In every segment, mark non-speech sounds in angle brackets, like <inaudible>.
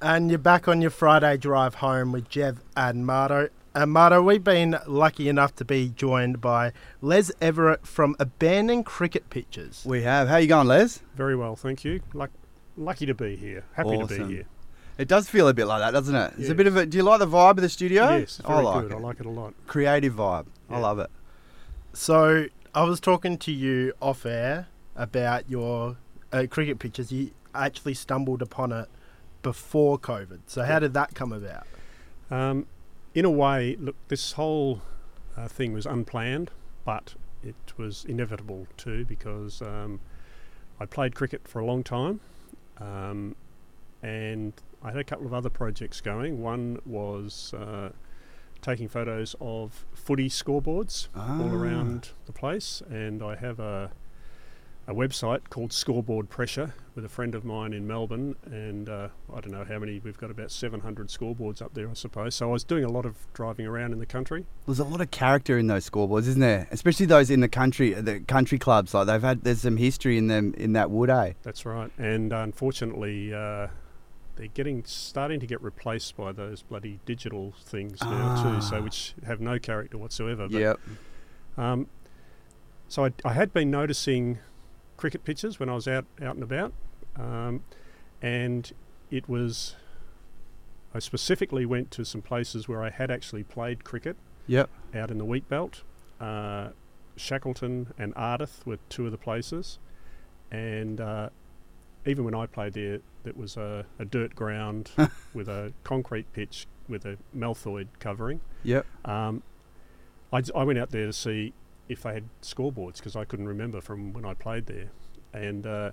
And you're back on your Friday drive home with Jev and Marto. And Marto, we've been lucky enough to be joined by Les Everett from Abandoned Cricket Pitches. We have. How you going, Les? Very well, thank you. Luck, lucky to be here. Happy to be here. It does feel a bit like that, doesn't it? It's a bit of a. Do you like the vibe of the studio? Yes, very I like good. it. I like it a lot. Creative vibe. I love it. So I was talking to you off air about your uh, cricket pitches. You actually stumbled upon it before COVID. So how did that come about? Um, in a way, look, this whole uh, thing was unplanned, but it was inevitable too because um, I played cricket for a long time, um, and I had a couple of other projects going. One was uh, taking photos of footy scoreboards all Ah. around the place, and I have a a website called Scoreboard Pressure with a friend of mine in Melbourne, and uh, I don't know how many. We've got about 700 scoreboards up there, I suppose. So I was doing a lot of driving around in the country. There's a lot of character in those scoreboards, isn't there? Especially those in the country, the country clubs. Like they've had, there's some history in them in that wood, eh? That's right. And unfortunately, uh, they're getting starting to get replaced by those bloody digital things now too. So Ah. which have no character whatsoever. But, Yep. Um, so I, I had been noticing cricket pitches when I was out out and about, um, and it was. I specifically went to some places where I had actually played cricket Yep. out in the wheat belt. Uh, Shackleton and Ardath were two of the places, and uh, even when I played there, it was a, a dirt ground <laughs> with a concrete pitch with a malthoid covering. Yep. Um, I, I went out there to see if they had scoreboards because I couldn't remember from when I played there, and uh,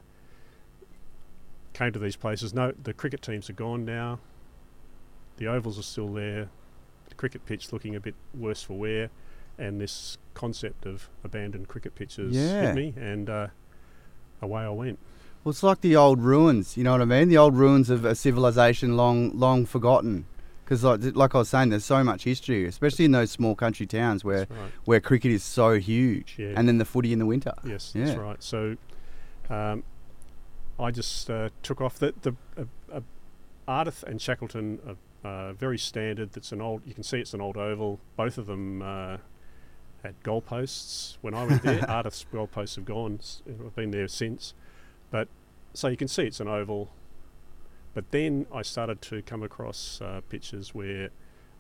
came to these places. No, the cricket teams are gone now. The ovals are still there. The cricket pitch looking a bit worse for wear, and this concept of abandoned cricket pitches Yeah. hit me, and uh, away I went. Well, it's like the old ruins. You know what I mean? The old ruins of a civilization long, long forgotten. Because, like, like I was saying, there's so much history, especially in those small country towns where, right. where cricket is so huge, Yeah. and then the footy in the winter. Yes, Yeah. that's right. So um, I just uh, took off the the uh, uh, Ardath and Shackleton are uh, very standard. That's an old. You can see it's an old oval. Both of them uh, had goalposts when I went there. <laughs> Ardath's goalposts have gone. I've been there since, but so you can see it's an oval. But then I started to come across uh, pictures where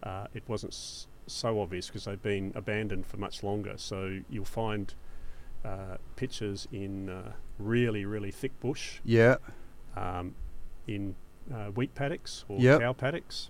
uh, it wasn't s- so obvious because they've been abandoned for much longer. So you'll find uh, pictures in uh, really, really thick bush, Yeah. um, in uh, wheat paddocks or Yep. cow paddocks,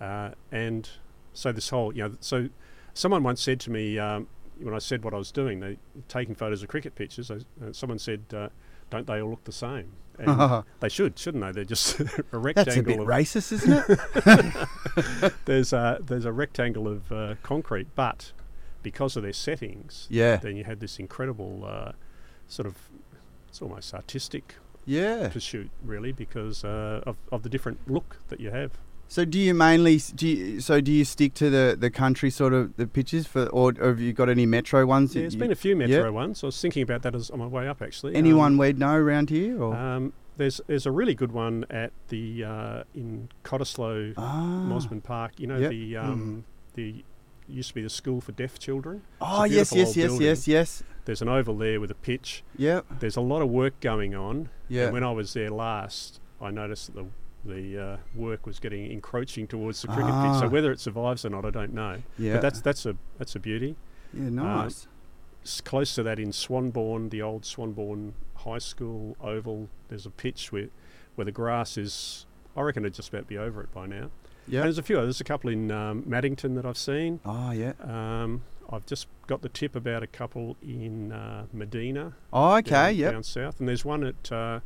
uh, and so this whole, you know, so someone once said to me um, when I said what I was doing, they taking photos of cricket pitches. I, uh, someone said, uh, "Don't they all look the same?" And <laughs> they should, shouldn't they? They're just <laughs> a rectangle. That's a bit of, racist, isn't it? <laughs> there's a there's a rectangle of uh, concrete, but because of their settings, yeah. then you had this incredible uh, sort of it's almost artistic Yeah. pursuit really because uh, of, of the different look that you have So do you mainly do you, so do you stick to the, the country sort of the pitches for or, or have you got any metro ones? yeah, there's you- been a few metro yeah. ones I was thinking about that as on my way up actually anyone we'd know around here or um, um, there's there's a really good one at the uh, in Cottesloe ah. Mosman Park you know Yep. the um, the used to be the school for deaf children Oh yes, yes, yes, building. yes, yes. there's an oval there with a pitch Yep. there's a lot of work going on Yeah. And when I was there last, I noticed that the the uh, work was getting encroaching towards the cricket pitch. Ah. So whether it survives or not, I don't know. yeah. But that's that's a that's a beauty. yeah, nice. S- close to that in Swanbourne, the old Swanbourne High School oval, there's a pitch where where the grass is. I reckon it'd just about be over it by now. Yeah. And there's a few others. a couple in um, Maddington that I've seen. Oh yeah. Um, I've just got the tip about a couple in uh, Medina. Oh okay. down, Yep. down south, and there's one at uh,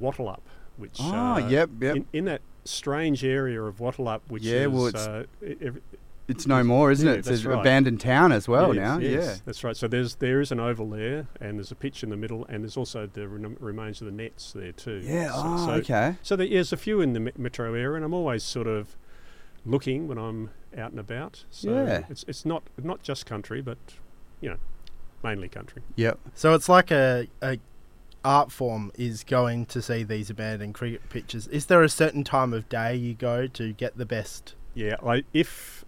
Wattleup, which Oh uh, yep. Yep. in, in that strange area of Wattleup, which Yeah, is well, it's- uh, ev- it's no more, isn't yeah, it? It's an right. abandoned town as well yes, now. yes, Yeah. that's right. So there's there is an oval there, and there's a pitch in the middle, and there's also the rem- remains of the nets there too. Yeah. So, Oh so, okay. so there, there's a few in the metro area, and I'm always sort of looking when I'm out and about. So Yeah. it's it's not not just country, but you know, mainly country. Yep. So it's like a, a art form is going to see these abandoned cricket pitches. Is there a certain time of day you go to get the best? Yeah, I, if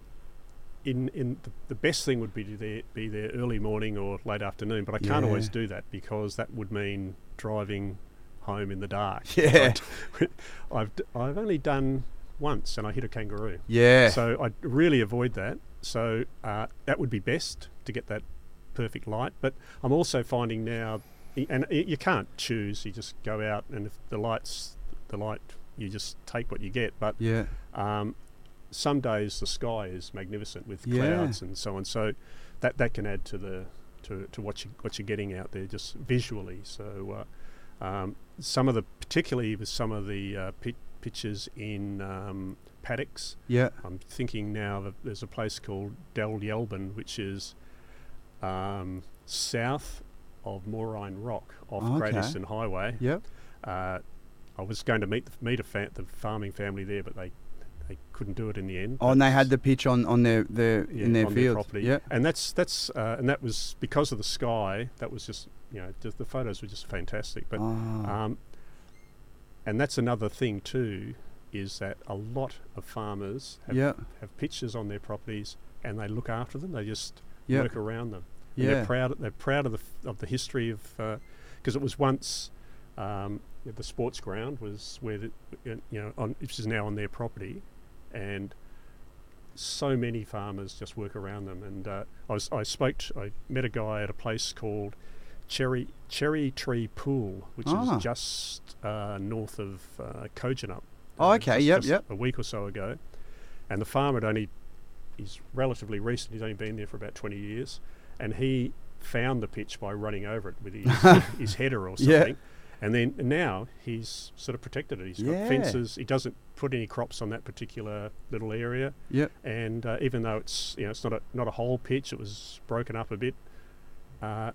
in in the, the best thing would be to there, be there early morning or late afternoon, but I can't Yeah. always do that because that would mean driving home in the dark. <laughs> Yeah. <laughs> I've I've only done once, and I hit a kangaroo. Yeah. So I really avoid that. So uh, that would be best to get that perfect light. But I'm also finding now, and you can't choose. You just go out, and if the lights, the light, you just take what you get. But yeah. um, some days the sky is magnificent with Yeah. clouds and so on. So that that can add to the to, to what you what you're getting out there just visually. So uh, um, some of the particularly with some of the uh, pit, pictures in um, paddocks. Yeah. I'm thinking now that there's a place called Dulyalbin, which is um, south of Moorine Rock off Great Okay. Eastern Highway. Yep. Uh, I was going to meet the, meet a fa- the farming family there, but they they couldn't do it in the end. Oh, and they had the pitch on on their their yeah, in their field. property. Yeah. and that's that's uh, and that was because of the sky. That was just you know just the photos were just fantastic. But Ah. um, and that's another thing too, is that a lot of farmers have, yeah. have pictures on their properties and they look after them. They just Yeah. work around them. Yeah. they're proud. They're proud of the of the history of because it was once um, the sports ground was where the you know on which is now on their property, and so many farmers just work around them. And uh, I was I spoke to, I met a guy at a place called Cherry Cherry Tree Pool, which Ah. is just uh, north of uh, Kojonup. Oh, uh, okay, yep, yep. A week or so ago, and the farmer had only he's relatively recent. He's only been there for about twenty years, and he found the pitch by running over it with his, <laughs> his header or Yeah. something. And then and now he's sort of protected it. He's got fences. He doesn't put any crops on that particular little area. Yep. And uh, even though it's you know it's not a not a whole pitch, it was broken up a bit. Uh,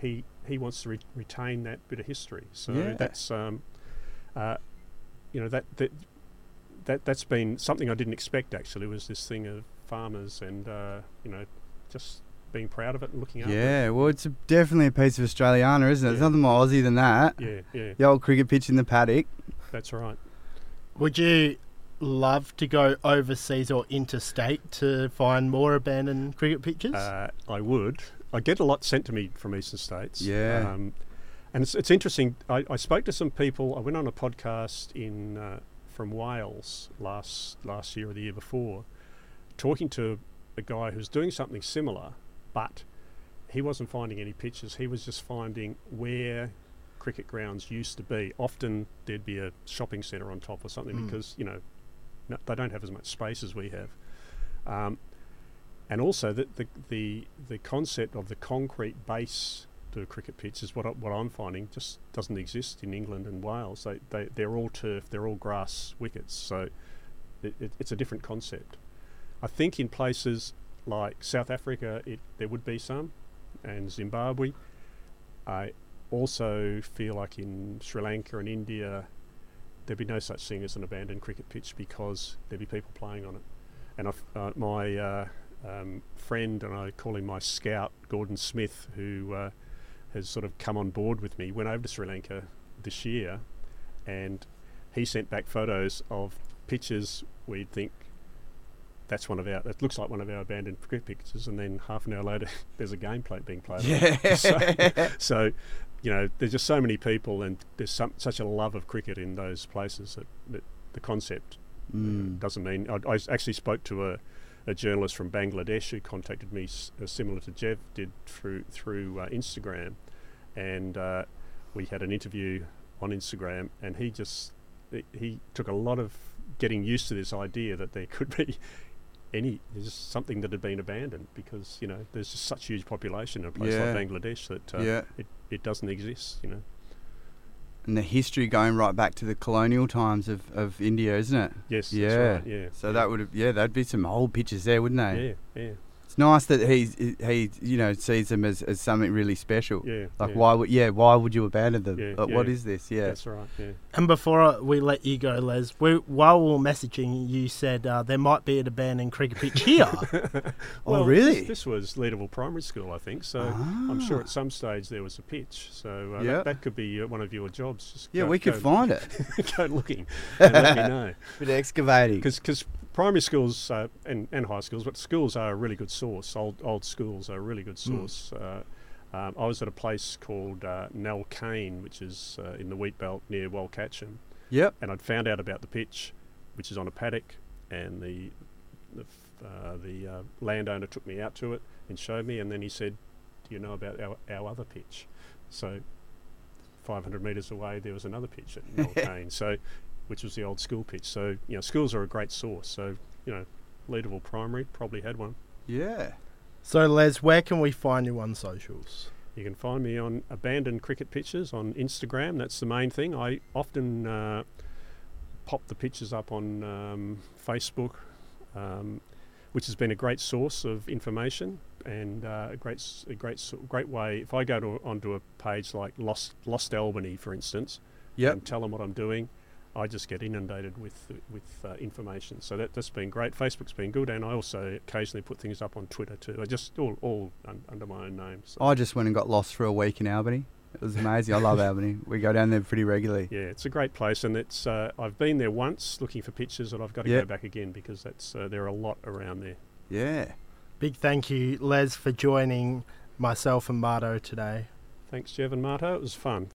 he he wants to re- retain that bit of history. So Yeah. that's um, uh, you know that that that that's been something I didn't expect. Actually, was this thing of farmers and uh, you know just being proud of it and looking after it. Yeah. Well, it's a, definitely a piece of Australiana, isn't it? There's Yeah. nothing more Aussie than that. Yeah, yeah, The old cricket pitch in the paddock. that's right. Would you love to go overseas or interstate to find more abandoned cricket pitches? Uh, I would. I get a lot sent to me from eastern states. Yeah. Um, and it's, it's interesting. I, I spoke to some people. I went on a podcast in uh, from Wales last last year or the year before, talking to a guy who's doing something similar, but he wasn't finding any pitches. He was just finding where cricket grounds used to be. Often there'd be a shopping centre on top or something Mm. because you know no, they don't have as much space as we have. Um, and also the, the the the concept of the concrete base to a cricket pitch is what I, what I'm finding just doesn't exist in England and Wales. They they they're all turf, they're all grass wickets, so it, it, it's a different concept. I think in places like South Africa, it there would be some, and Zimbabwe. I also feel like in Sri Lanka and India, there'd be no such thing as an abandoned cricket pitch because there'd be people playing on it. And uh, my uh, um, friend, and I call him my scout, Gordon Smith, who uh, has sort of come on board with me, went over to Sri Lanka this year, and he sent back photos of pitches we'd think that's one of our that looks like one of our abandoned cricket pictures and then half an hour later <laughs> there's a game play being played. Yeah. <laughs> So, <laughs> so, you know, there's just so many people, and there's some, such a love of cricket in those places that, that the concept uh, Mm. doesn't mean. I actually spoke to a, a journalist from Bangladesh who contacted me, s- uh, similar to Jev did through through uh, Instagram, and uh, we had an interview on Instagram, and he just he took a lot of getting used to this idea that there could be any there's just something that had been abandoned because you know there's just such huge population in a place Yeah. like Bangladesh that uh, yeah. it, it doesn't exist you know And the history going right back to the colonial times of, of India, isn't it? yes Yeah. that's right, yeah So yeah. that would have, yeah, that'd be some old pictures there, wouldn't they? yeah yeah It's nice that he's he you know sees them as, as something really special. Yeah. Like yeah. why would yeah why would you abandon them? Yeah, Like, yeah. is this? Yeah. That's right. Yeah. And before we let you go, Les, we, while we were messaging, you said uh, there might be an abandoned cricket pitch <laughs> here. oh really? This, this was Leederville Primary School, I think. So I'm sure Ah. at some stage there was a pitch. So uh, Yeah. that, that could be uh, one of your jobs. Just yeah, go, we could go, find it. <laughs> go looking and let me <laughs> know. Bit of excavating. Because primary schools uh, and, and high schools, but schools are a really good source. Old old schools are a really good Hmm. source. Uh, um, I was at a place called uh, Nalkain, which is uh, in the wheat belt near Wyalkatchem, Yep. and I'd found out about the pitch, which is on a paddock, and the the, uh, the uh, landowner took me out to it and showed me, and then he said, "Do you know about our, our other pitch?" So, 500 metres away, there was another pitch at Nell <laughs> Cane, so which was the old school pitch. So, you know, schools are a great source. So, you know, Leederville Primary probably had one. Yeah. so, Les, where can we find you on socials? You can find me on abandoned cricket pitches on Instagram. That's the main thing. I often uh, pop the pictures up on um, Facebook, um, which has been a great source of information and uh, a great, s- a great, great way. If I go to onto a page like Lost Lost Albany, for instance, Yep. and tell them what I'm doing, I just get inundated with with uh, information. So that that's been great. Facebook's been good, and I also occasionally put things up on Twitter too. I just all all un- under my own name. So. I just went and got lost for a week in Albany. It was amazing. I love <laughs> Albany. We go down there pretty regularly. Yeah, it's a great place, and it's uh, I've been there once looking for pictures, and I've got to Yeah. go back again because that's uh, there are a lot around there. Yeah. Big thank you, Les, for joining myself and Marto today. Thanks, Jev and Marto. It was fun.